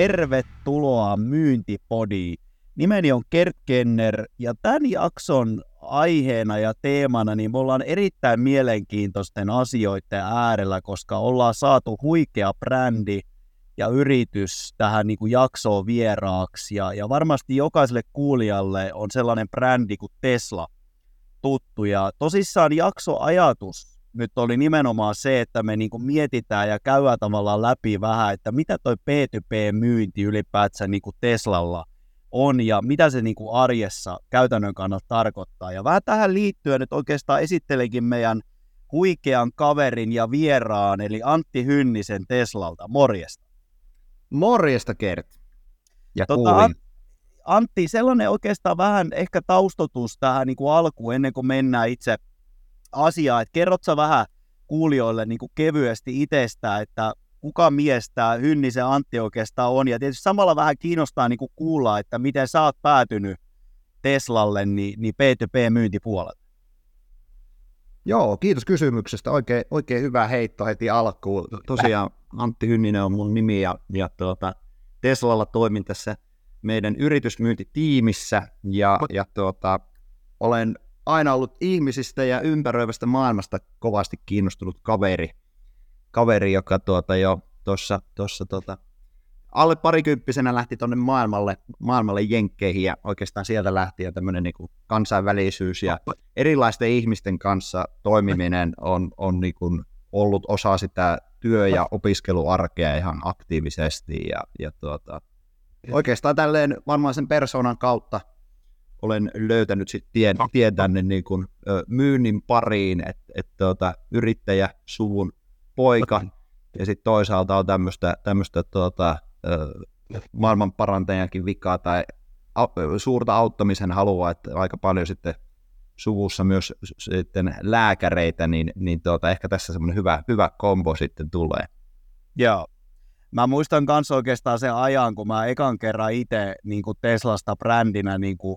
tervetuloa Myyntipodiin. Nimeni on Kert Kenner ja tämän jakson aiheena ja teemana niin me ollaan erittäin mielenkiintoisten asioiden äärellä, koska ollaan saatu huikea brändi ja yritys tähän niin kuin jaksoon vieraaksi. Ja, ja varmasti jokaiselle kuulijalle on sellainen brändi kuin Tesla tuttu. Ja tosissaan jaksoajatus nyt oli nimenomaan se, että me niin kuin mietitään ja käydään tavallaan läpi vähän, että mitä toi P2P-myynti ylipäätään niin kuin Teslalla on ja mitä se niin kuin arjessa käytännön kannalta tarkoittaa. Ja vähän tähän liittyen nyt oikeastaan esittelenkin meidän huikean kaverin ja vieraan, eli Antti Hynnisen Teslalta. Morjesta. Morjesta, Kert. Ja tota, Antti, sellainen oikeastaan vähän ehkä taustotus tähän niin kuin alkuun, ennen kuin mennään itse asiaa, että kerrot sä vähän kuulijoille niin kuin kevyesti itsestä, että kuka mies tämä Hynnisen Antti oikeastaan on, ja tietysti samalla vähän kiinnostaa niin kuin kuulla, että miten sä oot päätynyt Teslalle niin, niin P2P-myyntipuolelle. Joo, kiitos kysymyksestä. Oikein, oikein hyvä heitto heti alkuun. Tosiaan Antti Hynninen on mun nimi ja, ja tuota, Teslalla toimin tässä meidän yritysmyyntitiimissä ja, ja tuota, olen aina ollut ihmisistä ja ympäröivästä maailmasta kovasti kiinnostunut kaveri, kaveri joka tuota jo tuossa tuossa tuota, alle parikymppisenä lähti tuonne maailmalle, maailmalle jenkkeihin ja oikeastaan sieltä lähti jo tämmöinen niin kansainvälisyys ja erilaisten ihmisten kanssa toimiminen on, on niin kuin ollut osa sitä työ- ja opiskeluarkea ihan aktiivisesti ja, ja tuota, oikeastaan tälleen varmaan sen persoonan kautta olen löytänyt sit tien, tien tänne niin kuin, ö, myynnin pariin, että et, tuota, yrittäjä, suvun poika, ja sitten toisaalta on tämmöistä tämmöistä tuota, maailman parantajankin vikaa tai a, suurta auttamisen halua, että aika paljon sitten suvussa myös sitten lääkäreitä, niin, niin tuota, ehkä tässä semmoinen hyvä, hyvä kombo sitten tulee. Joo. Mä muistan myös oikeastaan sen ajan, kun mä ekan kerran itse niin Teslasta brändinä niin kuin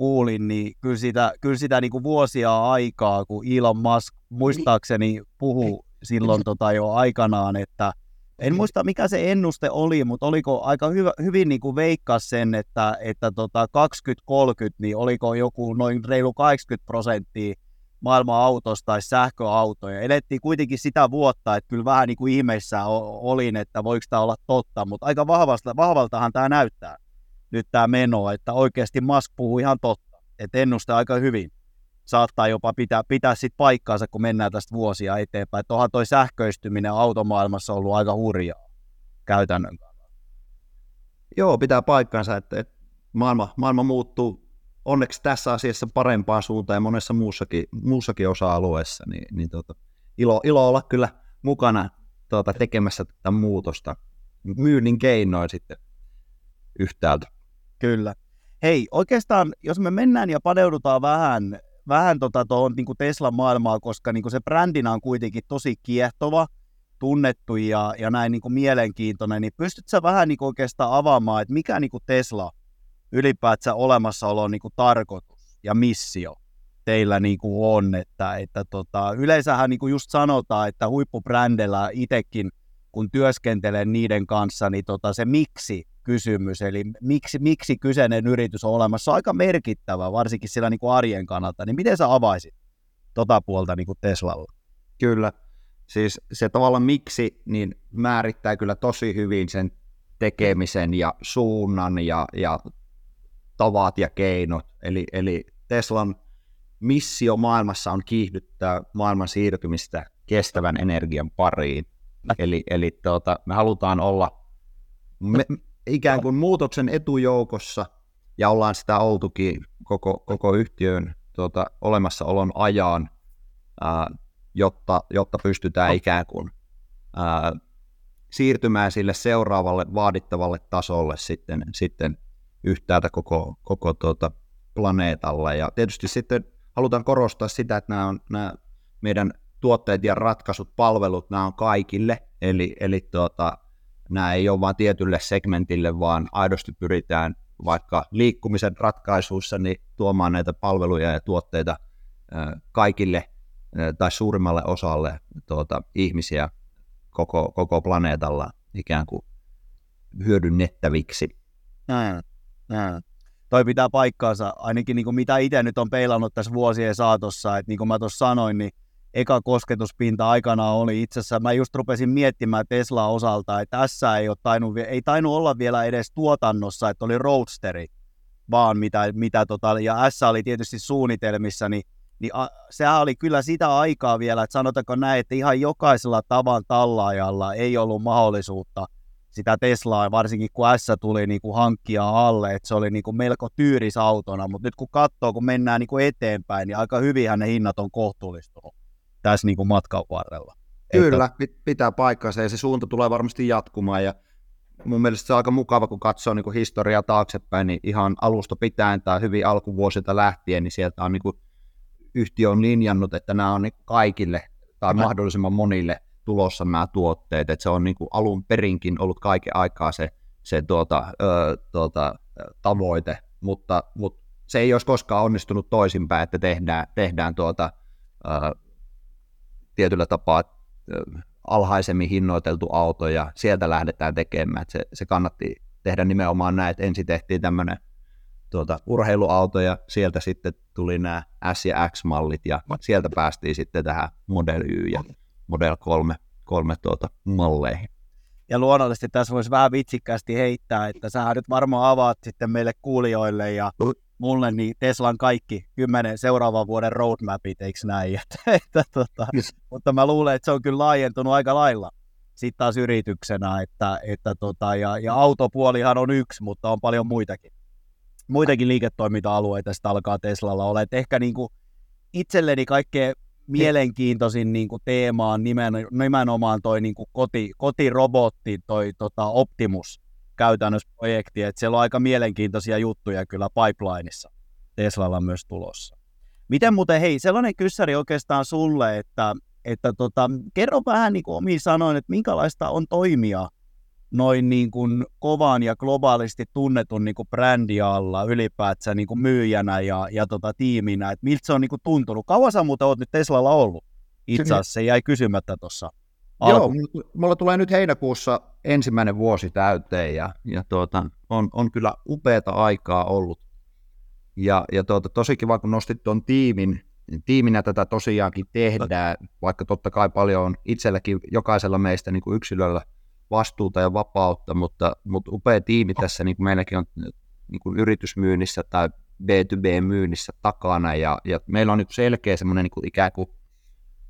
kuulin, niin kyllä sitä, kyllä sitä niin kuin vuosia aikaa, kun Elon Musk muistaakseni puhuu silloin tota jo aikanaan, että en muista mikä se ennuste oli, mutta oliko aika hyvä, hyvin niin kuin veikkaa sen, että, että tota 2030, niin oliko joku noin reilu 80 prosenttia maailman autosta tai sähköautoja. Elettiin kuitenkin sitä vuotta, että kyllä vähän niin kuin ihmeissä olin, että voiko tämä olla totta, mutta aika vahvalta, vahvaltahan tämä näyttää nyt tämä meno, että oikeasti Musk puhuu ihan totta, että ennuste aika hyvin saattaa jopa pitää, pitää sit paikkaansa, kun mennään tästä vuosia eteenpäin. Että onhan toi sähköistyminen automaailmassa ollut aika hurjaa käytännön kannalta. Joo, pitää paikkansa, että, että maailma, maailma muuttuu onneksi tässä asiassa parempaan suuntaan ja monessa muussakin, muussakin osa-alueessa, niin, niin tota, ilo, ilo olla kyllä mukana tuota, tekemässä tätä muutosta myynnin keinoin sitten yhtäältä. Kyllä. Hei, oikeastaan, jos me mennään ja paneudutaan vähän, vähän tota niin Teslan maailmaa, koska niin se brändinä on kuitenkin tosi kiehtova, tunnettu ja, ja näin niin kuin mielenkiintoinen, niin pystytkö vähän niin kuin oikeastaan avaamaan, että mikä niin kuin Tesla ylipäätään olemassaolo on niin kuin tarkoitus ja missio teillä niin kuin on, että, että tota, yleensähän niin kuin just sanotaan, että huippubrändellä itsekin, kun työskentelen niiden kanssa, niin tota, se miksi kysymys, eli miksi, miksi kyseinen yritys on olemassa, on aika merkittävä, varsinkin sillä niin kuin arjen kannalta, niin miten sä avaisit tota puolta niin kuin Teslalla? Kyllä, siis se tavalla miksi, niin määrittää kyllä tosi hyvin sen tekemisen ja suunnan ja, ja tavat ja keinot, eli, eli Teslan missio maailmassa on kiihdyttää maailman siirtymistä kestävän energian pariin. Eli, eli tuota, me halutaan olla me, ikään kuin muutoksen etujoukossa, ja ollaan sitä oltukin koko, koko yhtiön tuota, olemassaolon ajan, ää, jotta, jotta pystytään ikään kuin ää, siirtymään sille seuraavalle vaadittavalle tasolle sitten, sitten yhtäältä koko, koko tuota planeetalle. Ja tietysti sitten halutaan korostaa sitä, että nämä, on, nämä meidän tuotteet ja ratkaisut, palvelut, nämä on kaikille, eli, eli tuota, nämä ei ole vain tietylle segmentille, vaan aidosti pyritään vaikka liikkumisen ratkaisuissa niin tuomaan näitä palveluja ja tuotteita kaikille tai suurimmalle osalle tuota, ihmisiä koko, koko planeetalla ikään kuin hyödynnettäviksi. Näin, näin. Toi pitää paikkaansa, ainakin niin kuin mitä itse nyt on peilannut tässä vuosien saatossa, että niin kuin mä tuossa sanoin, niin eka kosketuspinta aikana oli itse asiassa, mä just rupesin miettimään Tesla osalta, että tässä ei, ole tainnut, ei tainnut olla vielä edes tuotannossa, että oli Roadsteri, vaan mitä, mitä tota, ja S oli tietysti suunnitelmissa, niin, niin a, sehän oli kyllä sitä aikaa vielä, että sanotaanko näin, että ihan jokaisella tavan tallaajalla ei ollut mahdollisuutta sitä Teslaa, varsinkin kun S tuli niin kuin hankkia alle, että se oli niin kuin melko tyyris autona, mutta nyt kun katsoo, kun mennään niin kuin eteenpäin, niin aika hyvinhän ne hinnat on kohtuullistunut tässä niin kuin matkan varrella. Kyllä, että... pitää paikkansa ja se suunta tulee varmasti jatkumaan ja mun mielestä se on aika mukava, kun katsoo niin kuin historiaa taaksepäin, niin ihan alusta pitäen tai hyvin alkuvuosilta lähtien, niin sieltä on niin kuin, yhtiö on linjannut, että nämä on niin kaikille tai Mä... mahdollisimman monille tulossa nämä tuotteet, että se on niin kuin alun perinkin ollut kaiken aikaa se, se tuota, ö, tuota, tavoite, mutta, mutta se ei olisi koskaan onnistunut toisinpäin, että tehdään, tehdään tuota, ö, tietyllä tapaa alhaisemmin hinnoiteltu auto ja sieltä lähdetään tekemään. Se, se kannatti tehdä nimenomaan näin, että ensin tehtiin tämmöinen tuota, urheiluauto ja sieltä sitten tuli nämä S- ja X-mallit ja sieltä päästiin sitten tähän Model Y ja Model 3, 3 tuota, malleihin. Ja luonnollisesti tässä voisi vähän vitsikkäästi heittää, että sä nyt varmaan avaat sitten meille kuulijoille ja mulle niin Teslan kaikki kymmenen seuraavan vuoden roadmapit, eikö näin? Että, että, tota, yes. Mutta mä luulen, että se on kyllä laajentunut aika lailla sitten taas yrityksenä, että, että tota, ja, ja autopuolihan on yksi, mutta on paljon muitakin. Muitakin liiketoiminta-alueita sitten alkaa Teslalla olla. Et ehkä niin kuin itselleni kaikkein mielenkiintoisin niin kuin teema on nimenomaan toi niin kuin koti, kotirobotti, toi tota Optimus, käytännössä projekti, että siellä on aika mielenkiintoisia juttuja kyllä pipelineissa Teslalla myös tulossa. Miten muuten, hei, sellainen kyssäri oikeastaan sulle, että, että tota, kerro vähän niin kuin omiin sanoin, että minkälaista on toimia noin niin kuin kovan ja globaalisti tunnetun niin kuin brändi alla ylipäätään niin kuin myyjänä ja, ja tota, tiiminä, että miltä se on niin kuin tuntunut. Kauan sä muuten oot nyt Teslalla ollut? Itse asiassa se jäi kysymättä tuossa Joo, mulla tulee nyt heinäkuussa ensimmäinen vuosi täyteen ja, ja tuota, on, on kyllä upeata aikaa ollut. Ja, ja tuota, tosi kiva, kun nostit tuon tiimin, tiiminä tätä tosiaankin tehdään, vaikka totta kai paljon on itselläkin jokaisella meistä niin kuin yksilöllä vastuuta ja vapautta, mutta, mutta upea tiimi tässä niin kuin meilläkin on niin kuin yritysmyynnissä tai B2B-myynnissä takana ja, ja meillä on niin kuin selkeä semmoinen niin kuin ikään kuin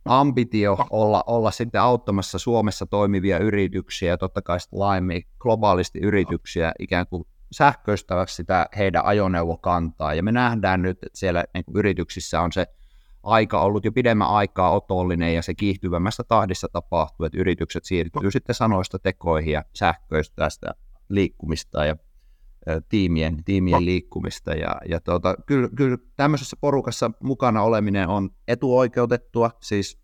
ambitio olla, olla sitten auttamassa Suomessa toimivia yrityksiä ja totta kai laajemmin globaalisti yrityksiä ikään kuin sähköistäväksi sitä heidän ajoneuvokantaa. Ja me nähdään nyt, että siellä niin kuin yrityksissä on se aika ollut jo pidemmän aikaa otollinen ja se kiihtyvämmässä tahdissa tapahtuu, että yritykset siirtyy sitten sanoista tekoihin ja sähköistää sitä liikkumista ja tiimien, tiimien liikkumista. Ja, ja tuota, kyllä, kyllä tämmöisessä porukassa mukana oleminen on etuoikeutettua, siis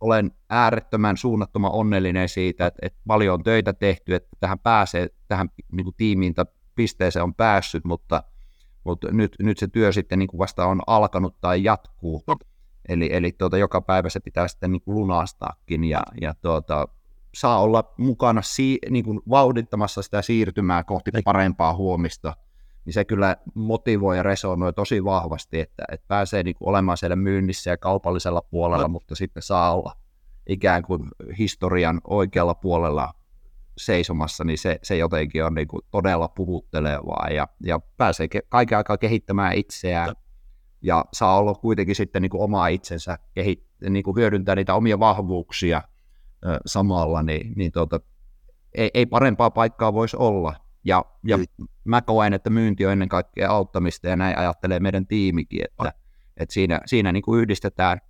olen äärettömän suunnattoman onnellinen siitä, että, että paljon on töitä tehty, että tähän pääsee, tähän niin kuin tiimiin tai pisteeseen on päässyt, mutta, mutta nyt, nyt se työ sitten niin kuin vasta on alkanut tai jatkuu. Eli, eli tuota, joka päivä se pitää sitten niin kuin lunastaakin ja, ja tuota, saa olla mukana si- niin kuin vauhdittamassa sitä siirtymää kohti parempaa huomista, niin se kyllä motivoi ja resonoi tosi vahvasti, että, että pääsee niin kuin olemaan siellä myynnissä ja kaupallisella puolella, no. mutta sitten saa olla ikään kuin historian oikealla puolella seisomassa, niin se, se jotenkin on niin kuin todella puhuttelevaa ja, ja pääsee ke- kaiken aikaa kehittämään itseään no. ja saa olla kuitenkin sitten niin kuin omaa itsensä, kehit- niin kuin hyödyntää niitä omia vahvuuksia samalla, niin, niin tuota, ei, ei parempaa paikkaa voisi olla. Ja, ja mm. mä koen, että myynti on ennen kaikkea auttamista ja näin ajattelee meidän tiimikin, että, että siinä, siinä niin kuin yhdistetään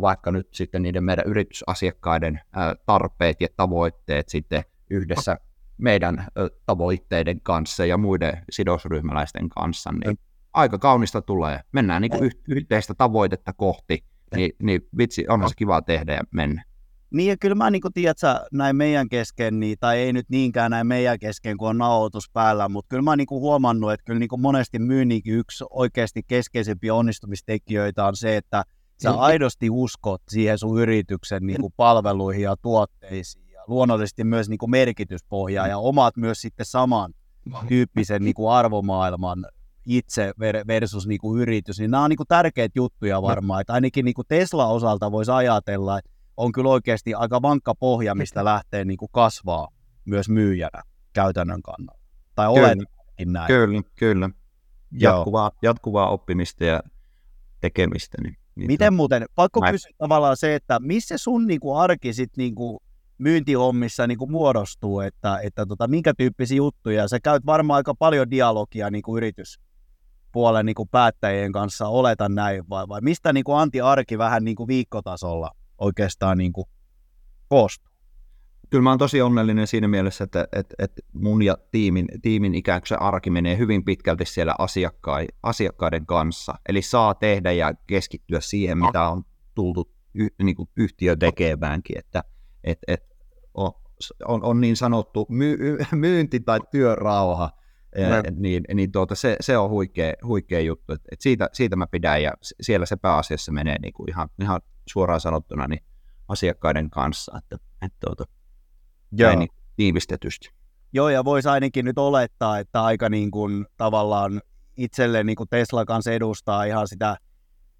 vaikka nyt sitten niiden meidän yritysasiakkaiden tarpeet ja tavoitteet sitten yhdessä meidän tavoitteiden kanssa ja muiden sidosryhmäläisten kanssa, niin aika kaunista tulee. Mennään niin kuin yhteistä tavoitetta kohti, niin, niin vitsi, onhan se kiva tehdä ja mennä. Niin ja kyllä mä niin tiedät sä, näin meidän kesken, niin, tai ei nyt niinkään näin meidän kesken, kun on nauhoitus päällä, mutta kyllä mä niin huomannut, että kyllä niin monesti myynninkin yksi oikeasti keskeisimpiä onnistumistekijöitä on se, että sä aidosti uskot siihen sun yrityksen niin kuin palveluihin ja tuotteisiin ja luonnollisesti myös niin kuin merkityspohjaa ja omat myös sitten saman tyyppisen niin kuin arvomaailman itse versus niin kuin yritys, niin nämä on niin kuin tärkeitä juttuja varmaan, että ainakin niin kuin Tesla-osalta voisi ajatella, että on kyllä oikeasti aika vankka pohja, mistä lähtee niin kuin kasvaa myös myyjänä käytännön kannalta. Tai oletinkin näin. Kyllä, kyllä. Jatkuvaa, jatkuvaa oppimista ja tekemistä. Niin, niin Miten muuten, pakko mä... kysyä tavallaan se, että missä sun niin kuin arki sit niin kuin myyntihommissa niin kuin muodostuu, että, että tota, minkä tyyppisiä juttuja, sä käyt varmaan aika paljon dialogia niin kuin yrityspuolen niin kuin päättäjien kanssa, oletan näin, vai, vai mistä niin kuin Antti Arki vähän niin kuin viikkotasolla oikeastaan niin kuin koostuu? Kyllä mä oon tosi onnellinen siinä mielessä, että, että, että mun ja tiimin, tiimin ikään kuin se arki menee hyvin pitkälti siellä asiakkaiden kanssa. Eli saa tehdä ja keskittyä siihen, mitä on tultu y, niin kuin yhtiö tekeväänkin. Että et, et, on, on, on niin sanottu my, myynti- tai työrauha, no. niin, niin tuota, se, se on huikea, huikea juttu. Et, et siitä, siitä mä pidän ja siellä se pääasiassa menee niin kuin ihan, ihan suoraan sanottuna niin asiakkaiden kanssa. Että, et, tuota, Joo. Niin tiivistetysti. Joo, ja voisi ainakin nyt olettaa, että aika niin kuin tavallaan itselle niin kuin Tesla kanssa edustaa ihan sitä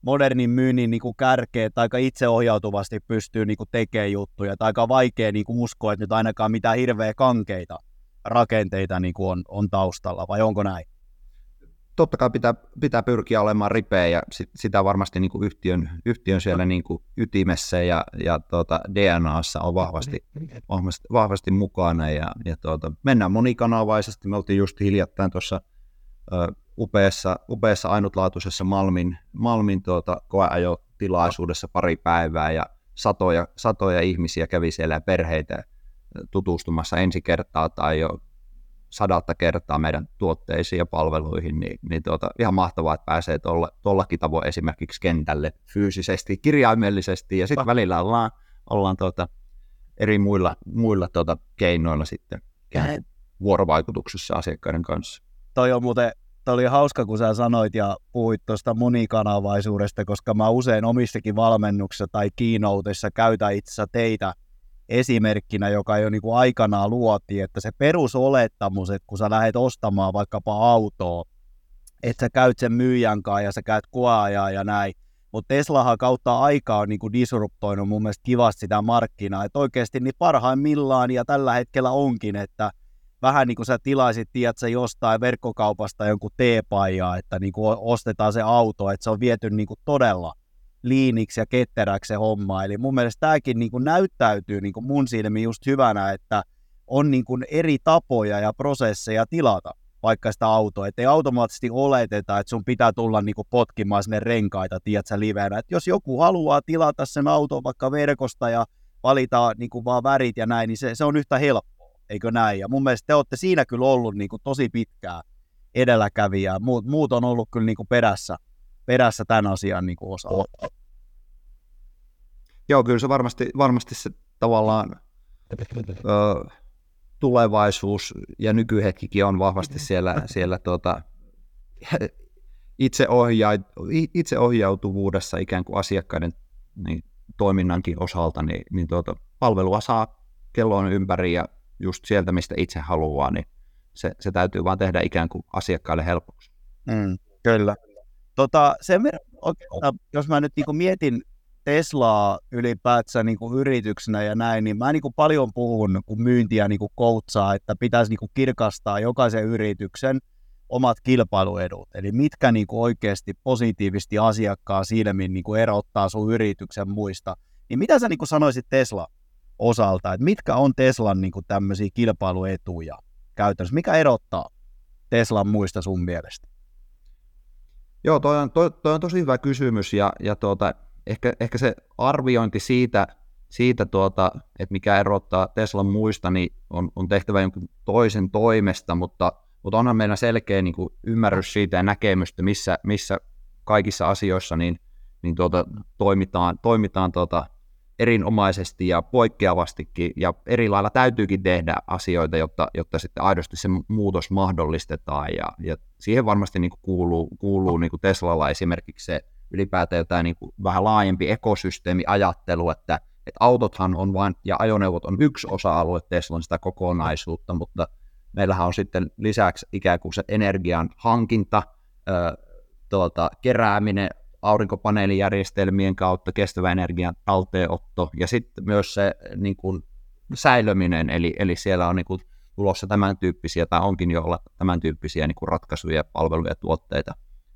modernin myynnin niin kuin kärkeä, että aika itseohjautuvasti pystyy niin kuin tekemään juttuja, että aika vaikea niin kuin uskoa, että nyt ainakaan mitään hirveä kankeita rakenteita niin kuin on, on taustalla, vai onko näin? Totta kai pitää, pitää pyrkiä olemaan ripeä ja sit, sitä varmasti niin kuin yhtiön, yhtiön siellä niin kuin ytimessä ja, ja tuota, DNAssa on vahvasti, vahvasti, vahvasti mukana ja, ja tuota, mennään monikanavaisesti. Me oltiin just hiljattain tuossa upeassa, upeassa ainutlaatuisessa Malmin, Malmin tuota, koeajotilaisuudessa pari päivää ja satoja, satoja ihmisiä kävi siellä perheitä tutustumassa ensi kertaa tai jo sadatta kertaa meidän tuotteisiin ja palveluihin, niin, niin tuota, ihan mahtavaa, että pääsee tuollakin tavoin esimerkiksi kentälle fyysisesti, kirjaimellisesti, ja sitten välillä ollaan, ollaan tuota, eri muilla, muilla tuota, keinoilla sitten vuorovaikutuksessa asiakkaiden kanssa. Toi on muuten toi oli hauska, kun sä sanoit ja puhuit tuosta monikanavaisuudesta, koska mä usein omissakin valmennuksissa tai kiinoutissa käytän itse teitä – esimerkkinä, joka jo niin kuin aikanaan luotiin, että se perusolettamus, että kun sä lähdet ostamaan vaikkapa autoa, että sä käyt sen myyjän kanssa ja sä käyt koeajaa ja näin, mutta Teslahan kautta aikaa on niin kuin disruptoinut mun mielestä kivasti sitä markkinaa, että oikeasti niin parhaimmillaan ja tällä hetkellä onkin, että vähän niin kuin sä tilaisit, tiedätkö, jostain verkkokaupasta jonkun teepaijaa, että niin kuin ostetaan se auto, että se on viety niin kuin todella liiniksi ja ketteräksi se homma. Eli mun mielestä tämäkin niin kuin näyttäytyy niin kuin mun silmiin just hyvänä, että on niin kuin eri tapoja ja prosesseja tilata vaikka sitä autoa, ettei automaattisesti oleteta, että sun pitää tulla niin kuin potkimaan sinne renkaita, tiedätkö, livenä. Että jos joku haluaa tilata sen auton vaikka verkosta ja valita niin kuin vaan värit ja näin, niin se, se on yhtä helppoa, eikö näin? Ja mun mielestä te olette siinä kyllä ollut niin kuin tosi pitkään edelläkävijää. Muut, muut on ollut kyllä niin kuin perässä, perässä tämän asian niin kuin osalta. Joo, kyllä se varmasti, varmasti se tavallaan ö, tulevaisuus ja nykyhetkikin on vahvasti siellä, siellä tuota, itse, ohja, itse ohjautuvuudessa ikään kuin asiakkaiden niin, toiminnankin osalta, niin, niin tuota, palvelua saa kellon ympäri ja just sieltä, mistä itse haluaa, niin se, se täytyy vaan tehdä ikään kuin asiakkaille helpoksi. Mm, kyllä. Tota, sen verran, jos mä nyt niin mietin Teslaa ylipäätään niin kuin yrityksenä ja näin, niin mä niin kuin paljon puhun, kun myyntiä niin kuin koutsaa, että pitäisi niin kuin kirkastaa jokaisen yrityksen omat kilpailuedut. Eli mitkä niin kuin oikeasti positiivisesti asiakkaan silmin niin kuin erottaa sun yrityksen muista. Niin mitä sä niin kuin sanoisit Tesla osalta, että mitkä on Teslan niin kuin tämmöisiä kilpailuetuja käytännössä? Mikä erottaa Teslan muista sun mielestä? Joo, toi on, toi, toi on tosi hyvä kysymys ja, ja tuota, ehkä, ehkä se arviointi siitä, siitä tuota, että mikä erottaa Teslan muista, niin on, on tehtävä jonkun toisen toimesta, mutta, mutta onhan meillä selkeä niin kuin ymmärrys siitä ja näkemystä, missä, missä kaikissa asioissa niin, niin tuota, toimitaan, toimitaan tuota, erinomaisesti ja poikkeavastikin, ja eri lailla täytyykin tehdä asioita, jotta, jotta sitten aidosti se muutos mahdollistetaan, ja, ja siihen varmasti niin kuin kuuluu, kuuluu niin kuin Teslalla esimerkiksi se ylipäätään jotain niin kuin vähän laajempi ekosysteemiajattelu, että, että autothan on vain, ja ajoneuvot on yksi osa-alue Teslan sitä kokonaisuutta, mutta meillähän on sitten lisäksi ikään kuin se energian hankinta, tuota, kerääminen, aurinkopaneelijärjestelmien kautta, kestävä energian talteenotto ja sitten myös se niin kuin, säilöminen, eli, eli siellä on niin kuin, tulossa tämän tyyppisiä, tai onkin jo olla tämän tyyppisiä niin kuin ratkaisuja, palveluja, tuotteita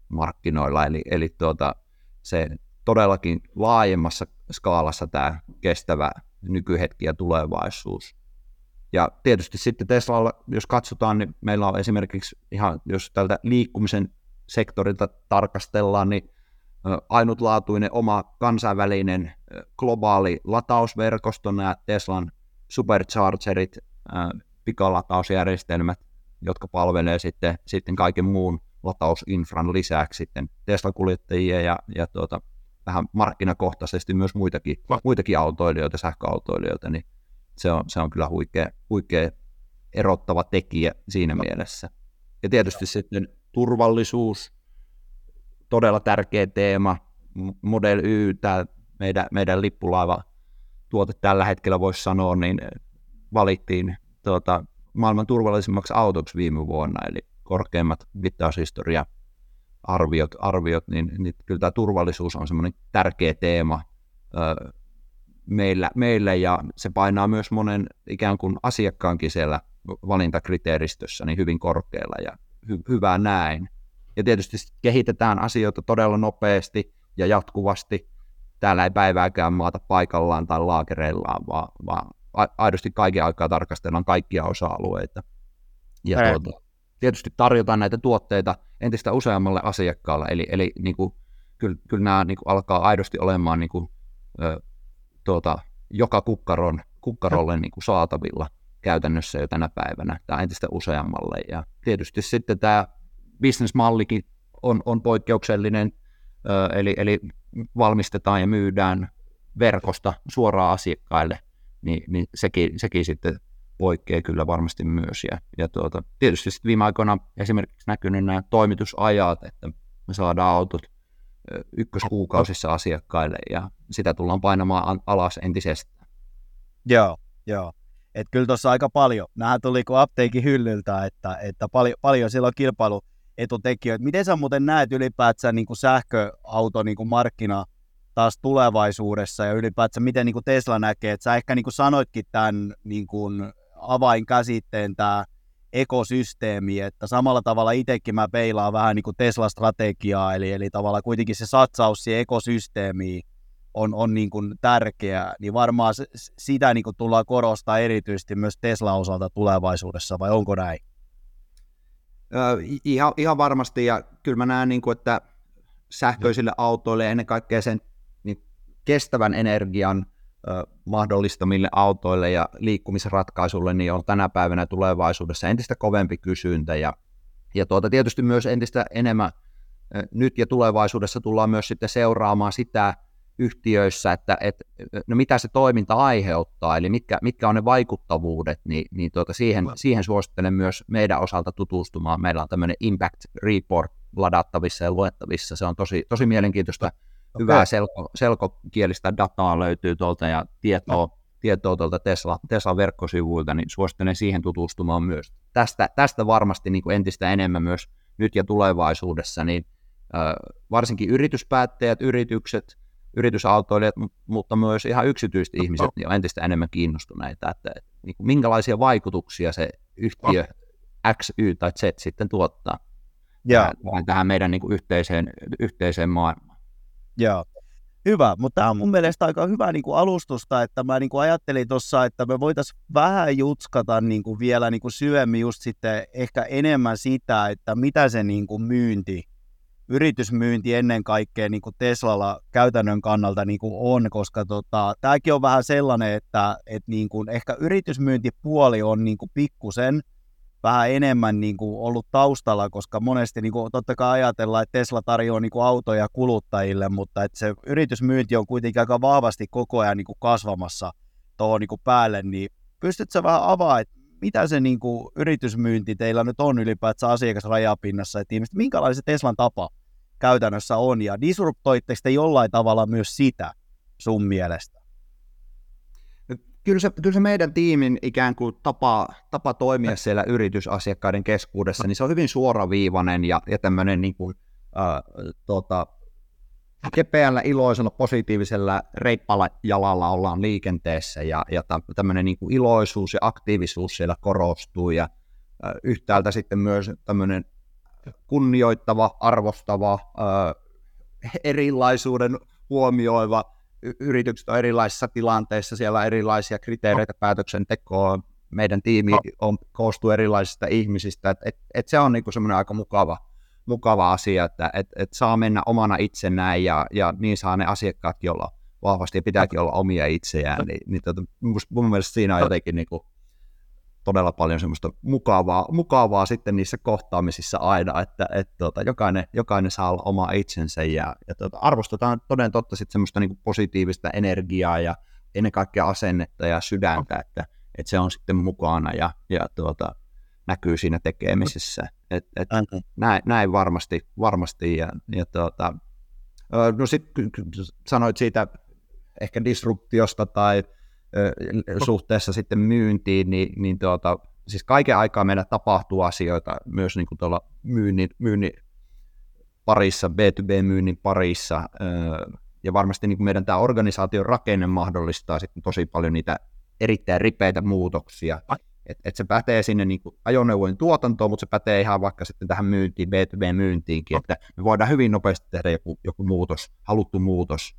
markkinoilla, eli, eli tuota, se todellakin laajemmassa skaalassa tämä kestävä nykyhetki ja tulevaisuus. Ja tietysti sitten Teslalla, jos katsotaan, niin meillä on esimerkiksi ihan, jos tältä liikkumisen sektorilta tarkastellaan, niin ainutlaatuinen oma kansainvälinen globaali latausverkosto, nämä Teslan superchargerit, pikalatausjärjestelmät, jotka palvelee sitten, sitten kaiken muun latausinfran lisäksi sitten Tesla-kuljettajia ja, ja tuota, vähän markkinakohtaisesti myös muitakin, muitakin autoilijoita, sähköautoilijoita, niin se on, se on kyllä huikea, huikea erottava tekijä siinä mielessä. Ja tietysti sitten turvallisuus, todella tärkeä teema. Model Y, tämä meidän, meidän lippulaiva tuote tällä hetkellä voisi sanoa, niin valittiin tuota, maailman turvallisimmaksi autoksi viime vuonna, eli korkeimmat mittaushistoria arviot, arviot niin, niin kyllä tämä turvallisuus on semmoinen tärkeä teema ö, meillä, meillä, ja se painaa myös monen ikään kuin asiakkaankin siellä valintakriteeristössä niin hyvin korkealla, ja hy, hyvä näin. Ja tietysti kehitetään asioita todella nopeasti ja jatkuvasti. Täällä ei päivääkään maata paikallaan tai laakereillaan, vaan, vaan aidosti kaiken aikaa tarkastellaan kaikkia osa-alueita. Ja tuota, tietysti tarjotaan näitä tuotteita entistä useammalle asiakkaalle, eli, eli niin kuin, kyllä, kyllä nämä niin kuin alkaa aidosti olemaan niin kuin, ö, tuota, joka kukkaron, kukkarolle niin kuin saatavilla käytännössä jo tänä päivänä, tai entistä useammalle. Ja tietysti sitten tämä bisnesmallikin on, on poikkeuksellinen, ö, eli, eli valmistetaan ja myydään verkosta suoraan asiakkaille, niin, niin sekin, sekin sitten poikkeaa kyllä varmasti myös. Ja, ja tuota, tietysti sitten viime aikoina esimerkiksi näkynyt nämä toimitusajat, että me saadaan autot ykköskuukausissa asiakkaille ja sitä tullaan painamaan alas entisestään. Joo, joo. Et kyllä tuossa aika paljon. Nämähän tuli kuin apteekin hyllyltä, että, että paljon, paljon siellä on kilpailuetutekijöitä. Miten sä muuten näet ylipäätään niin kuin sähköauto niin kuin markkina taas tulevaisuudessa ja ylipäätään miten niin kuin Tesla näkee, että sä ehkä niin kuin sanoitkin tämän niin kuin avainkäsitteen tämä ekosysteemi, että samalla tavalla itsekin mä peilaan vähän niin kuin Tesla-strategiaa, eli, eli tavallaan kuitenkin se satsaus siihen ekosysteemiin on, on niin kuin tärkeää, niin varmaan sitä niin kuin tullaan korostaa erityisesti myös Tesla-osalta tulevaisuudessa, vai onko näin? Ihan, ihan varmasti, ja kyllä mä näen, niin kuin, että sähköisille autoille ennen kaikkea sen niin kestävän energian mahdollistamille autoille ja liikkumisratkaisulle niin on tänä päivänä tulevaisuudessa entistä kovempi kysyntä. Ja, ja tuota, tietysti myös entistä enemmän nyt ja tulevaisuudessa tullaan myös sitten seuraamaan sitä yhtiöissä, että, että no mitä se toiminta aiheuttaa, eli mitkä, mitkä on ne vaikuttavuudet, niin, niin tuota, siihen, siihen suosittelen myös meidän osalta tutustumaan. Meillä on tämmöinen Impact Report ladattavissa ja luettavissa, se on tosi, tosi mielenkiintoista Okay. Hyvää selko, selkokielistä dataa löytyy tuolta ja tietoa, no. tietoa tuolta Tesla, Tesla verkkosivuilta, niin suosittelen siihen tutustumaan myös. Tästä, tästä varmasti niin kuin entistä enemmän myös nyt ja tulevaisuudessa, niin varsinkin yrityspäättäjät, yritykset, yritysautoilijat, mutta myös ihan yksityiset no. ihmiset niin on entistä enemmän kiinnostuneita, että, että niin kuin minkälaisia vaikutuksia se yhtiö X, Y tai Z sitten tuottaa ja. tähän, tähän meidän niin kuin yhteiseen, yhteiseen maailmaan. Joo. Hyvä, mutta tämä on mun mielestä aika hyvä niin kuin alustusta, että mä niin kuin ajattelin tuossa, että me voitaisiin vähän jutskata niin kuin vielä niin kuin syvemmin just sitten ehkä enemmän sitä, että mitä se niin kuin myynti, yritysmyynti ennen kaikkea niin kuin Teslalla käytännön kannalta niin kuin on, koska tota, tämäkin on vähän sellainen, että, että niin kuin ehkä yritysmyyntipuoli on niin kuin pikkusen – vähän enemmän niin kuin ollut taustalla, koska monesti niin kuin, totta kai ajatellaan, että Tesla tarjoaa niin kuin autoja kuluttajille, mutta että se yritysmyynti on kuitenkin aika vahvasti koko ajan niin kuin kasvamassa tuohon niin päälle, niin pystytkö vähän avaa, että mitä se niin kuin yritysmyynti teillä nyt on ylipäätään asiakasrajapinnassa, että ihmiset, minkälainen se Teslan tapa käytännössä on, ja disruptoitteko te jollain tavalla myös sitä sun mielestä? kyllä se, kyllä se meidän tiimin ikään kuin tapa, tapa toimia siellä yritysasiakkaiden keskuudessa, niin se on hyvin suoraviivainen ja, ja tämmöinen niin kuin, äh, tota, kepeällä, iloisella, positiivisella, reippalla jalalla ollaan liikenteessä ja, ja tämmöinen niin kuin iloisuus ja aktiivisuus siellä korostuu ja äh, yhtäältä sitten myös tämmöinen kunnioittava, arvostava, äh, erilaisuuden huomioiva, yritykset on erilaisissa tilanteissa, siellä on erilaisia kriteereitä päätöksentekoon, meidän tiimi on, koostuu erilaisista ihmisistä, että et, et se on niinku semmoinen aika mukava, mukava asia, että et, et saa mennä omana itsenään ja, ja niin saa ne asiakkaatkin olla vahvasti ja pitääkin olla omia itseään, niin, niin tota, mun mielestä siinä on jotenkin niinku todella paljon semmoista mukavaa, mukavaa sitten niissä kohtaamisissa aina, että et, tota, jokainen, jokainen saa olla oma itsensä ja, ja tota, arvostetaan toden totta sitten semmoista niinku positiivista energiaa ja ennen kaikkea asennetta ja sydäntä, että, että se on sitten mukana ja, ja tuota, näkyy siinä tekemisessä. Et, et, näin, näin, varmasti, varmasti. Ja, ja tuota, no sitten sanoit siitä ehkä disruptiosta tai suhteessa sitten myyntiin, niin, niin tuota, siis kaiken aikaa meillä tapahtuu asioita myös niin kuin tuolla myynnin, myynnin parissa, B2B-myynnin parissa, ja varmasti niin kuin meidän tämä organisaation rakenne mahdollistaa sitten tosi paljon niitä erittäin ripeitä muutoksia. Et, et se pätee sinne niin kuin ajoneuvojen tuotantoon, mutta se pätee ihan vaikka sitten tähän myyntiin, B2B-myyntiinkin, että me voidaan hyvin nopeasti tehdä joku, joku muutos, haluttu muutos,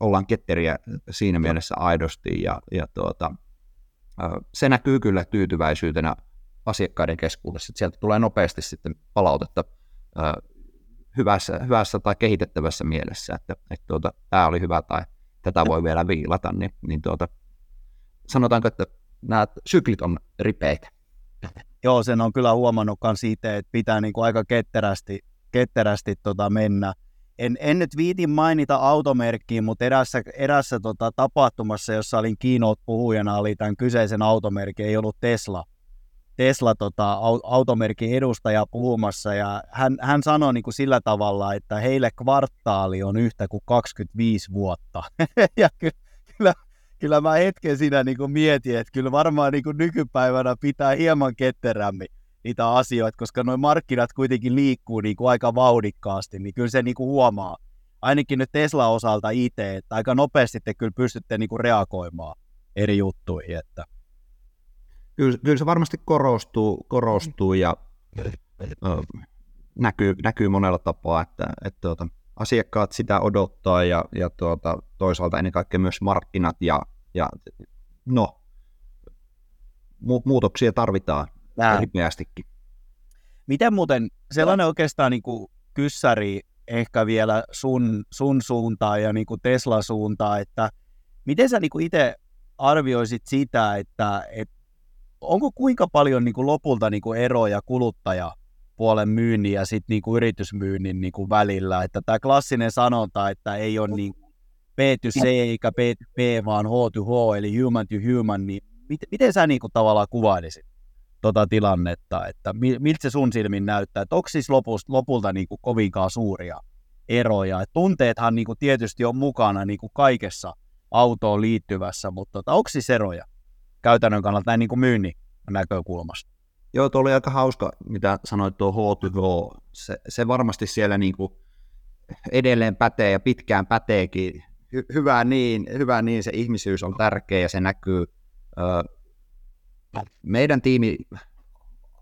ollaan ketteriä siinä mielessä aidosti ja, ja tuota, se näkyy kyllä tyytyväisyytenä asiakkaiden keskuudessa, että sieltä tulee nopeasti sitten palautetta hyvässä, hyvässä tai kehitettävässä mielessä, että, että tuota, tämä oli hyvä tai tätä voi vielä viilata, niin, niin tuota, sanotaanko, että nämä syklit on ripeitä. Joo, sen on kyllä huomannut myös että pitää niin kuin aika ketterästi, ketterästi tota mennä en, en nyt viitin mainita automerkkiä, mutta erässä, erässä tota, tapahtumassa, jossa olin keynote-puhujana, oli tämän kyseisen automerkin, ei ollut Tesla. Tesla tota, automerkin edustaja puhumassa ja hän, hän sanoi niin kuin sillä tavalla, että heille kvartaali on yhtä kuin 25 vuotta. ja kyllä, kyllä, kyllä mä hetken siinä niin kuin mietin, että kyllä varmaan niin kuin nykypäivänä pitää hieman ketterämmin niitä asioita, koska nuo markkinat kuitenkin liikkuu niin kuin aika vauhdikkaasti, niin kyllä se niin kuin huomaa. Ainakin nyt Tesla-osalta IT, että aika nopeasti te kyllä pystytte niin kuin reagoimaan eri juttuihin. Että. Kyllä, kyllä se varmasti korostuu, korostuu ja näkyy, näkyy monella tapaa, että, että tuota, asiakkaat sitä odottaa ja, ja tuota, toisaalta ennen kaikkea myös markkinat ja, ja no, mu- muutoksia tarvitaan Nää. ripeästikin. Miten muuten, sellainen oikeastaan niin kuin kyssäri ehkä vielä sun, sun suuntaan ja niin kuin Tesla-suuntaan, että miten sä niin itse arvioisit sitä, että, että onko kuinka paljon niin kuin lopulta niin kuin eroja kuluttaja puolen myynnin ja sit niin kuin yritysmyynnin niin kuin välillä, että tämä klassinen sanonta, että ei ole niin B to C eikä B to B, vaan H to H, eli human to human, niin miten, miten sä niin kuin tavallaan kuvailisit? tota tilannetta, että miltä se sun silmin näyttää, että onko siis lopulta, lopulta niin kuin kovinkaan suuria eroja. Et tunteethan niin kuin tietysti on mukana niin kuin kaikessa autoon liittyvässä, mutta tota, onko siis eroja käytännön kannalta näin niin kuin myynnin näkökulmasta? Joo, tuo oli aika hauska, mitä sanoit tuo H2H. Se, se varmasti siellä niin kuin edelleen pätee ja pitkään päteekin. Hy- hyvä, niin, hyvä niin, se ihmisyys on tärkeä ja se näkyy ö, meidän tiimi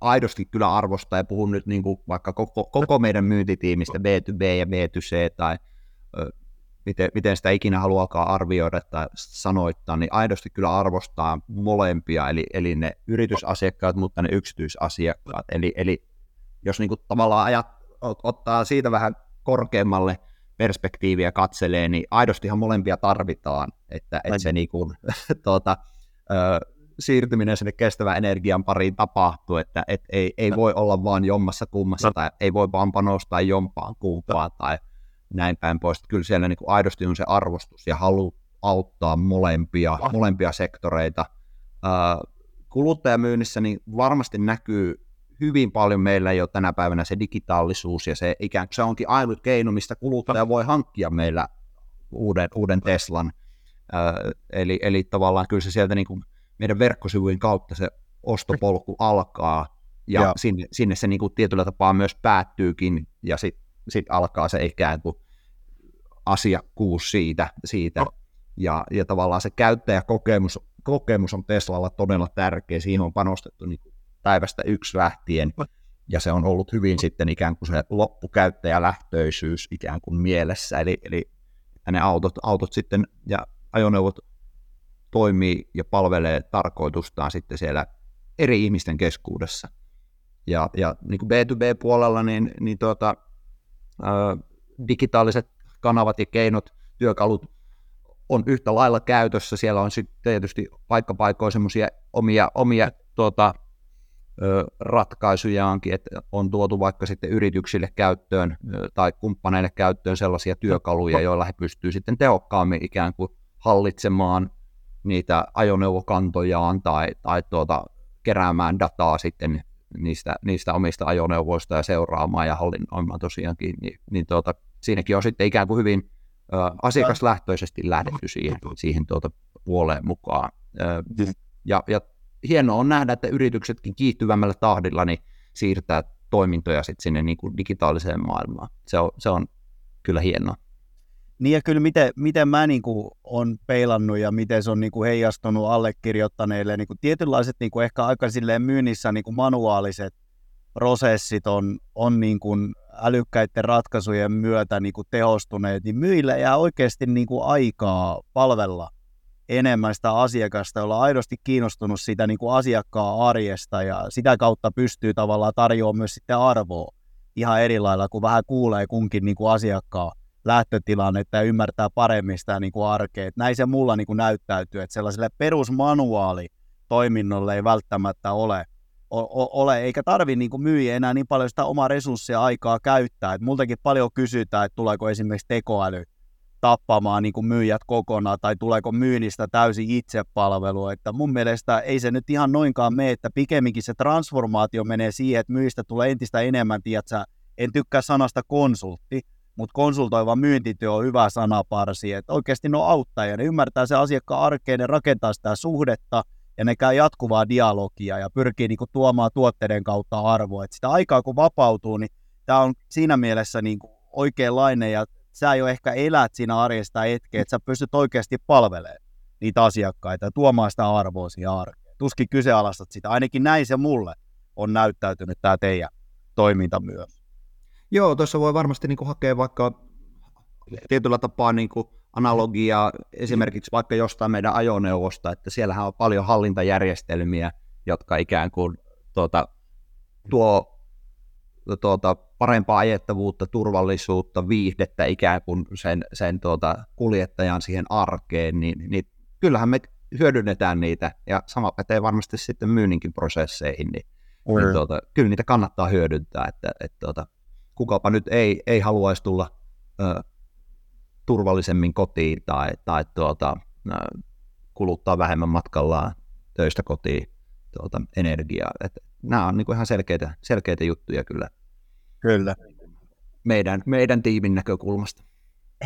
aidosti kyllä arvostaa, ja puhun nyt niin kuin vaikka koko, koko meidän myyntitiimistä B2B ja B2C, tai ö, miten, miten sitä ikinä haluakaan arvioida tai sanoittaa, niin aidosti kyllä arvostaa molempia, eli, eli ne yritysasiakkaat, mutta ne yksityisasiakkaat. Eli, eli jos niin kuin tavallaan ajat, ottaa siitä vähän korkeammalle perspektiiviä katselee, niin aidostihan molempia tarvitaan, että, että se niin kuin, tuota, siirtyminen sinne kestävän energian pariin tapahtuu, että et ei, ei voi olla vaan jommassa kummassa no. tai ei voi vaan panostaa jompaan kumpaan tai näin päin pois. Kyllä siellä niin kuin aidosti on se arvostus ja halu auttaa molempia, molempia sektoreita. Kuluttajamyynnissä niin varmasti näkyy hyvin paljon meillä jo tänä päivänä se digitaalisuus ja se ikään kuin se onkin ainut keino, mistä kuluttaja voi hankkia meillä uuden, uuden Teslan eli, eli tavallaan kyllä se sieltä niin kuin meidän verkkosivujen kautta se ostopolku alkaa, ja, ja. Sinne, sinne se niin kuin tietyllä tapaa myös päättyykin, ja sitten sit alkaa se ikään kuin asiakkuus siitä, siitä. Ja, ja tavallaan se käyttäjäkokemus kokemus on Teslalla todella tärkeä, siihen on panostettu niin päivästä yksi lähtien, ja se on ollut hyvin sitten ikään kuin se loppukäyttäjälähtöisyys ikään kuin mielessä, eli, eli ne autot, autot sitten ja ajoneuvot toimii ja palvelee tarkoitustaan sitten siellä eri ihmisten keskuudessa. Ja, ja niin kuin B2B-puolella, niin, niin tuota, ää, digitaaliset kanavat ja keinot, työkalut on yhtä lailla käytössä. Siellä on sitten tietysti paikkapaikoin semmoisia omia, omia tuota, ratkaisujaankin, että on tuotu vaikka sitten yrityksille käyttöön tai kumppaneille käyttöön sellaisia työkaluja, joilla he pystyvät sitten tehokkaammin ikään kuin hallitsemaan niitä ajoneuvokantojaan tai, tai tuota, keräämään dataa sitten niistä, niistä omista ajoneuvoista ja seuraamaan ja hallinnoimaan tosiaankin, niin, niin tuota, siinäkin on sitten ikään kuin hyvin ö, asiakaslähtöisesti lähdetty siihen, siihen tuota puoleen mukaan. Ö, ja, ja hienoa on nähdä, että yrityksetkin kiihtyvämmällä tahdilla niin siirtää toimintoja sitten sinne niin kuin digitaaliseen maailmaan. Se on, se on kyllä hienoa. Niin ja kyllä miten, miten mä niin kuin on peilannut ja miten se on niin kuin heijastunut allekirjoittaneille, niin kuin tietynlaiset niin kuin ehkä aika silleen myynnissä niin kuin manuaaliset prosessit on, on niin kuin älykkäiden ratkaisujen myötä niin kuin tehostuneet, niin myillä jää oikeasti niin kuin aikaa palvella enemmän sitä asiakasta, jolla on aidosti kiinnostunut siitä niin kuin asiakkaan arjesta ja sitä kautta pystyy tavallaan tarjoamaan myös sitten arvoa ihan eri lailla, kun vähän kuulee kunkin niin kuin asiakkaan lähtötilannetta ja ymmärtää paremmin sitä niin kuin arkea. Et näin se mulla niin kuin näyttäytyy, että sellaiselle perusmanuaali toiminnolle ei välttämättä ole, o, ole eikä tarvi niin kuin myyjä enää niin paljon sitä omaa resurssia aikaa käyttää. Et multakin paljon kysytään, että tuleeko esimerkiksi tekoäly tappamaan niin kuin myyjät kokonaan tai tuleeko myynnistä täysin itsepalvelu. Että mun mielestä ei se nyt ihan noinkaan mene, että pikemminkin se transformaatio menee siihen, että myyjistä tulee entistä enemmän, tiedätkö, en tykkää sanasta konsultti, mutta konsultoiva myyntityö on hyvä sanaparsi, että oikeasti ne on auttajia, ne ymmärtää se asiakkaan arkeen, ne rakentaa sitä suhdetta ja ne käy jatkuvaa dialogia ja pyrkii niinku tuomaan tuotteiden kautta arvoa. Et sitä aikaa kun vapautuu, niin tämä on siinä mielessä niinku oikeanlainen ja sä jo ehkä elät siinä arjesta hetkeä, että sä pystyt oikeasti palvelemaan niitä asiakkaita ja tuomaan sitä arvoa siihen arkeen. Tuskin kyseenalaistat sitä, ainakin näin se mulle on näyttäytynyt tämä teidän toiminta myös. Joo, tuossa voi varmasti niin hakea vaikka tietyllä tapaa niin kuin analogiaa esimerkiksi vaikka jostain meidän ajoneuvosta, että siellähän on paljon hallintajärjestelmiä, jotka ikään kuin tuota, tuo tuota, parempaa ajettavuutta, turvallisuutta, viihdettä ikään kuin sen, sen tuota, kuljettajan siihen arkeen, niin, niin kyllähän me hyödynnetään niitä, ja sama pätee varmasti sitten myynninkin prosesseihin, niin, niin tuota, kyllä niitä kannattaa hyödyntää, että, että tuota, kukapa nyt ei, ei haluaisi tulla ö, turvallisemmin kotiin tai, tai tuota, ö, kuluttaa vähemmän matkallaan töistä kotiin tuota, energiaa. Et nämä on niinku ihan selkeitä, selkeitä juttuja kyllä. Kyllä. Meidän, meidän tiimin näkökulmasta.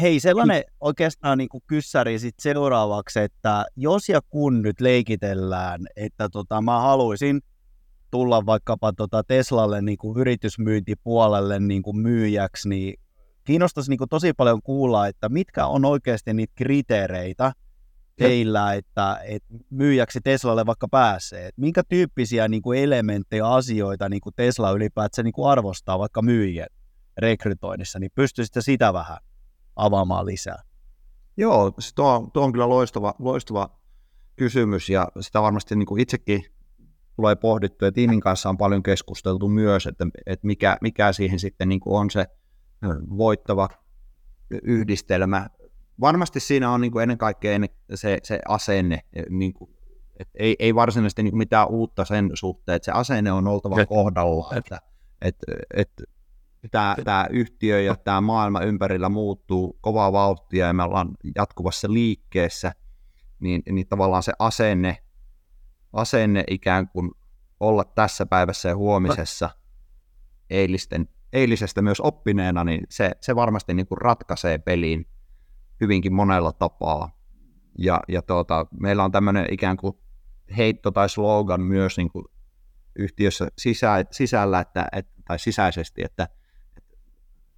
Hei, sellainen oikeastaan niin kyssäri sit seuraavaksi, että jos ja kun nyt leikitellään, että tota, mä haluaisin tulla vaikkapa tota Teslalle niin kuin yritysmyyntipuolelle niin kuin myyjäksi, niin kiinnostaisi niin kuin tosi paljon kuulla, että mitkä on oikeasti niitä kriteereitä teillä, että, että myyjäksi Teslalle vaikka pääsee. Että minkä tyyppisiä niin kuin elementtejä, asioita niin kuin Tesla ylipäätään niin kuin arvostaa vaikka myyjien rekrytoinnissa, niin pystyisitte sitä vähän avaamaan lisää? Joo, tuo, tuo on kyllä loistava, loistava kysymys ja sitä varmasti niin kuin itsekin tulee pohdittu ja tiimin kanssa on paljon keskusteltu myös, että, että mikä, mikä siihen sitten niin kuin on se voittava yhdistelmä. Varmasti siinä on niin kuin ennen kaikkea se, se asenne, niin kuin, että ei, ei varsinaisesti niin kuin mitään uutta sen suhteen, että se asenne on oltava kohdalla, että, että, että tämä, tämä yhtiö ja tämä maailma ympärillä muuttuu kovaa vauhtia ja me ollaan jatkuvassa liikkeessä, niin, niin tavallaan se asenne asenne ikään kuin olla tässä päivässä ja huomisessa eilisten, eilisestä myös oppineena, niin se, se varmasti niin kuin ratkaisee peliin hyvinkin monella tapaa. Ja, ja tuota, meillä on tämmöinen ikään kuin heitto tai slogan myös niin kuin yhtiössä sisä, sisällä että, et, tai sisäisesti, että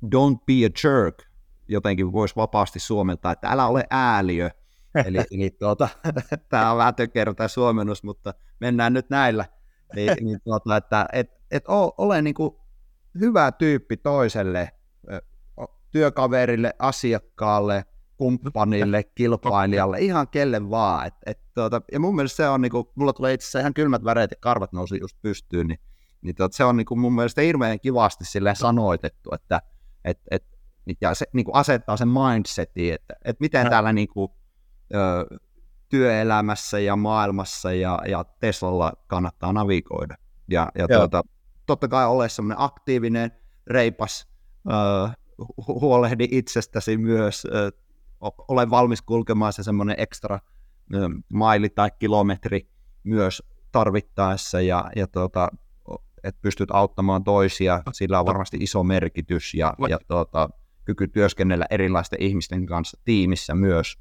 don't be a jerk, jotenkin voisi vapaasti suomentaa, että älä ole ääliö. eli, eli tuota, tämä on vähän tökerro tämä suomennus, mutta mennään nyt näillä. Niin, niin tuota, että et, et ole niin kuin hyvä tyyppi toiselle, työkaverille, asiakkaalle, kumppanille, kilpailijalle, ihan kelle vaan. Et, et, tuota, ja mun mielestä se on, niin kuin, mulla tulee itse asiassa ihan kylmät väreet ja karvat nousi just pystyyn, niin, niin tuota, se on niin kuin mun mielestä hirveän kivasti sanoitettu, että et, et, ja se niin kuin asettaa sen mindsetin, että, että miten ja. täällä niin kuin, ö, työelämässä ja maailmassa ja, ja Teslalla kannattaa navigoida. Ja, ja tuota, totta kai ole semmoinen aktiivinen, reipas, ö, huolehdi itsestäsi myös, ö, ole valmis kulkemaan se semmoinen ekstra maili tai kilometri myös tarvittaessa ja, ja tuota, että pystyt auttamaan toisia, sillä on varmasti iso merkitys ja, ja tuota, kyky työskennellä erilaisten ihmisten kanssa tiimissä myös,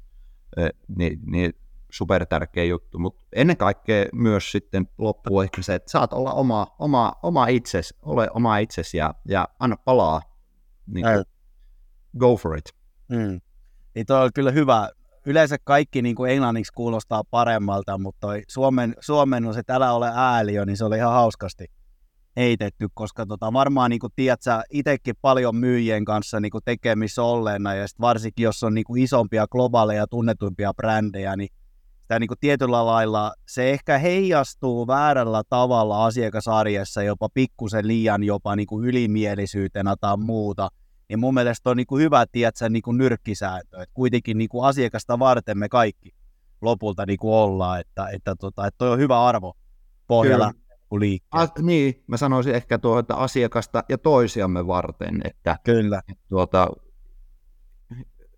niin, niin super tärkeä juttu, mutta ennen kaikkea myös sitten loppuu ehkä se, että saat olla oma, oma, oma itses, ole oma itses ja, ja anna palaa, niin kuin, go for it. Mm. Niin toi on kyllä hyvä. Yleensä kaikki niin kuin englanniksi kuulostaa paremmalta, mutta toi suomen, suomen on se, että älä ole ääliö, niin se oli ihan hauskasti heitetty, koska tota, varmaan niin tiedät sä itsekin paljon myyjien kanssa niin tekemissä olleena, ja sit varsinkin jos on niin isompia globaaleja tunnetumpia brändejä, niin sitä niin tietyllä lailla se ehkä heijastuu väärällä tavalla asiakasarjessa jopa pikkusen liian jopa niin ylimielisyytenä tai muuta, niin mun mielestä on niin hyvä, tiedätkö, niin nyrkkisääntö, että kuitenkin niin asiakasta varten me kaikki lopulta niin ollaan, että, että, tota, että toi on hyvä arvo pohjalla. Liikkeelle. Niin, mä sanoisin ehkä tuo, että asiakasta ja toisiamme varten, että Kyllä. Tuota,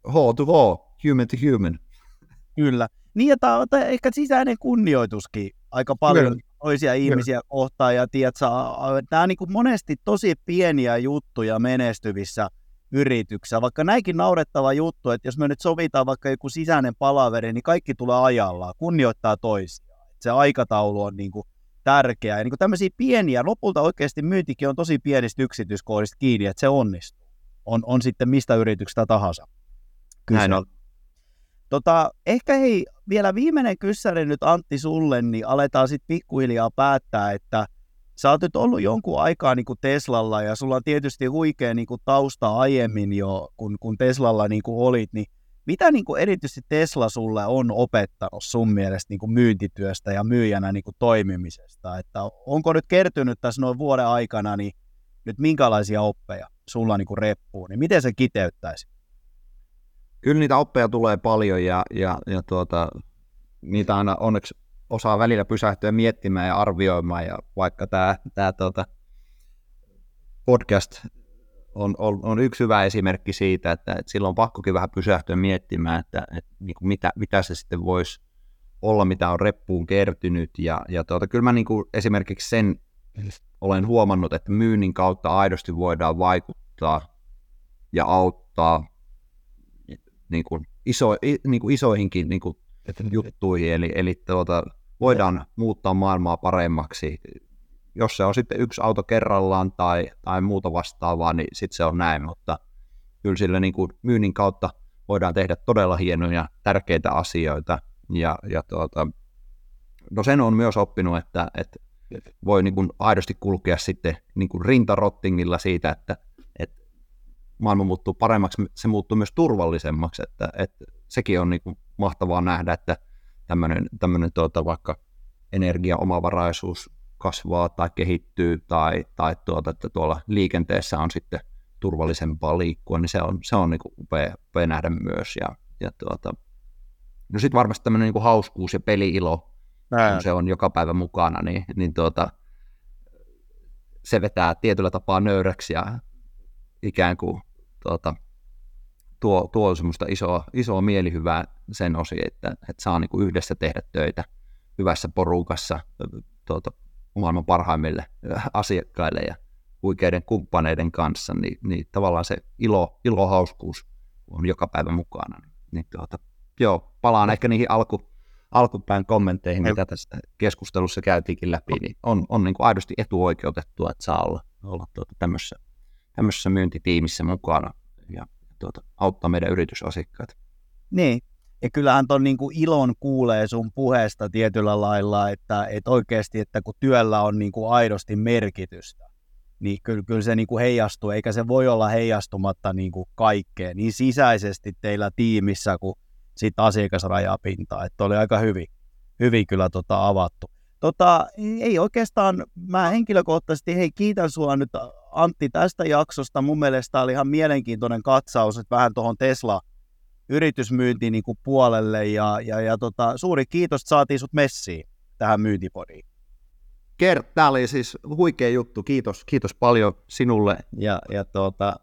H to H, human to human. Kyllä. Niin, ja tämä on ehkä sisäinen kunnioituskin aika paljon Kyllä. toisia ihmisiä Kyllä. kohtaan, ja tiedätkö, tämä on niin kuin monesti tosi pieniä juttuja menestyvissä yrityksissä, vaikka näinkin naurettava juttu, että jos me nyt sovitaan vaikka joku sisäinen palaveri, niin kaikki tulee ajallaan, kunnioittaa toisiaan. Se aikataulu on niin kuin tärkeää. Ja niin kuin tämmöisiä pieniä, lopulta oikeasti myyntikin on tosi pienistä yksityiskohdista kiinni, että se onnistuu. On, on sitten mistä yrityksestä tahansa. Kyse. Näin on. Tota, ehkä hei, vielä viimeinen kyssäri nyt Antti sulle, niin aletaan sitten pikkuhiljaa päättää, että sä oot nyt ollut jonkun aikaa niin kuin Teslalla ja sulla on tietysti huikea niin kuin tausta aiemmin jo, kun, kun Teslalla niin kuin olit, niin mitä niin kuin erityisesti Tesla sulle on opettanut sun mielestä niin kuin myyntityöstä ja myyjänä niin kuin toimimisesta? Että onko nyt kertynyt tässä noin vuoden aikana niin nyt minkälaisia oppeja sulla niin kuin reppuun, niin miten se kiteyttäisi? Kyllä niitä oppeja tulee paljon ja, ja, ja tuota, niitä aina onneksi osaa välillä pysähtyä miettimään ja arvioimaan ja vaikka tämä, tämä tuota, podcast on, on, on yksi hyvä esimerkki siitä, että, että silloin on pakkokin vähän pysähtyä miettimään, että, että niin kuin mitä, mitä se sitten voisi olla, mitä on reppuun kertynyt. Ja, ja tuota, kyllä mä niin kuin esimerkiksi sen olen huomannut, että myynnin kautta aidosti voidaan vaikuttaa ja auttaa niin kuin iso, niin kuin isoihinkin niin kuin juttuihin. Eli, eli tuota, voidaan muuttaa maailmaa paremmaksi. Jos se on sitten yksi auto kerrallaan tai, tai muuta vastaavaa, niin sitten se on näin, mutta kyllä sillä niin kuin myynnin kautta voidaan tehdä todella hienoja, tärkeitä asioita, ja, ja tuota, no sen on myös oppinut, että, että voi niin kuin aidosti kulkea sitten niin kuin rintarottingilla siitä, että, että maailma muuttuu paremmaksi, se muuttuu myös turvallisemmaksi, että, että sekin on niin kuin mahtavaa nähdä, että tämmöinen, tämmöinen tuota, vaikka energiaomavaraisuus kasvaa tai kehittyy tai, tai tuota, että tuolla liikenteessä on sitten turvallisempaa liikkua, niin se on, se on niin upea, upea nähdä myös. Ja, ja tuota, no sitten varmasti tämmöinen niin hauskuus ja peliilo, Nää. kun se on joka päivä mukana, niin, niin tuota, se vetää tietyllä tapaa nöyräksi ja ikään kuin tuota, tuo, tuo semmoista isoa, isoa mielihyvää sen osi, että, että saa niin kuin yhdessä tehdä töitä hyvässä porukassa, tuota, maailman parhaimmille asiakkaille ja huikeiden kumppaneiden kanssa, niin, niin tavallaan se ilo, ilo hauskuus on joka päivä mukana. Niin tuota, joo, palaan ehkä niihin alku, alkupään kommentteihin, mitä tässä keskustelussa käytiinkin läpi, niin on, on niin kuin aidosti etuoikeutettua, että saa olla, olla tuota tämmöisessä, tämmöisessä myyntitiimissä mukana ja tuota, auttaa meidän yritysasiakkaita. Niin, ja kyllähän ton niin kuin ilon kuulee sun puheesta tietyllä lailla, että, että oikeasti, että kun työllä on niin kuin aidosti merkitystä, niin kyllä, kyllä se niin kuin heijastuu, eikä se voi olla heijastumatta niin kuin kaikkeen, niin sisäisesti teillä tiimissä kuin sit asiakasrajapintaa, että oli aika hyvin, hyvin kyllä tota avattu. Tota, ei oikeastaan, mä henkilökohtaisesti, hei kiitän sua nyt Antti tästä jaksosta, mun mielestä oli ihan mielenkiintoinen katsaus, että vähän tuohon Tesla yritysmyyntiin niin puolelle ja, ja, ja tota, suuri kiitos, että saatiin sut messiin tähän myyntipodiin. Kert, tämä oli siis huikea juttu. Kiitos, kiitos paljon sinulle ja, ja tuota,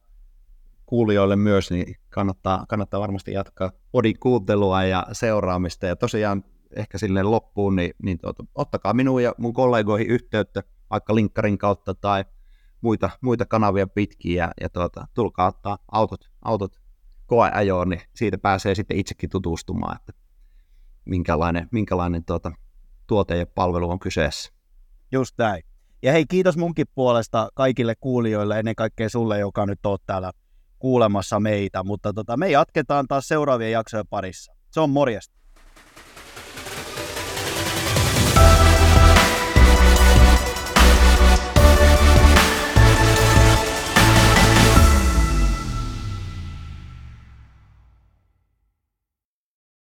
kuulijoille myös, niin kannattaa, kannattaa varmasti jatkaa podin kuuntelua ja seuraamista. Ja tosiaan ehkä silleen loppuun, niin, niin tuota, ottakaa minuun ja mun kollegoihin yhteyttä vaikka linkkarin kautta tai muita, muita kanavia pitkin ja, ja tuota, tulkaa ottaa autot, autot koeajoon, niin siitä pääsee sitten itsekin tutustumaan, että minkälainen, minkälainen tuota, tuote ja palvelu on kyseessä. Just näin. Ja hei, kiitos munkin puolesta kaikille kuulijoille, ennen kaikkea sulle, joka nyt oot täällä kuulemassa meitä, mutta tota, me jatketaan taas seuraavien jaksojen parissa. Se on morjesta.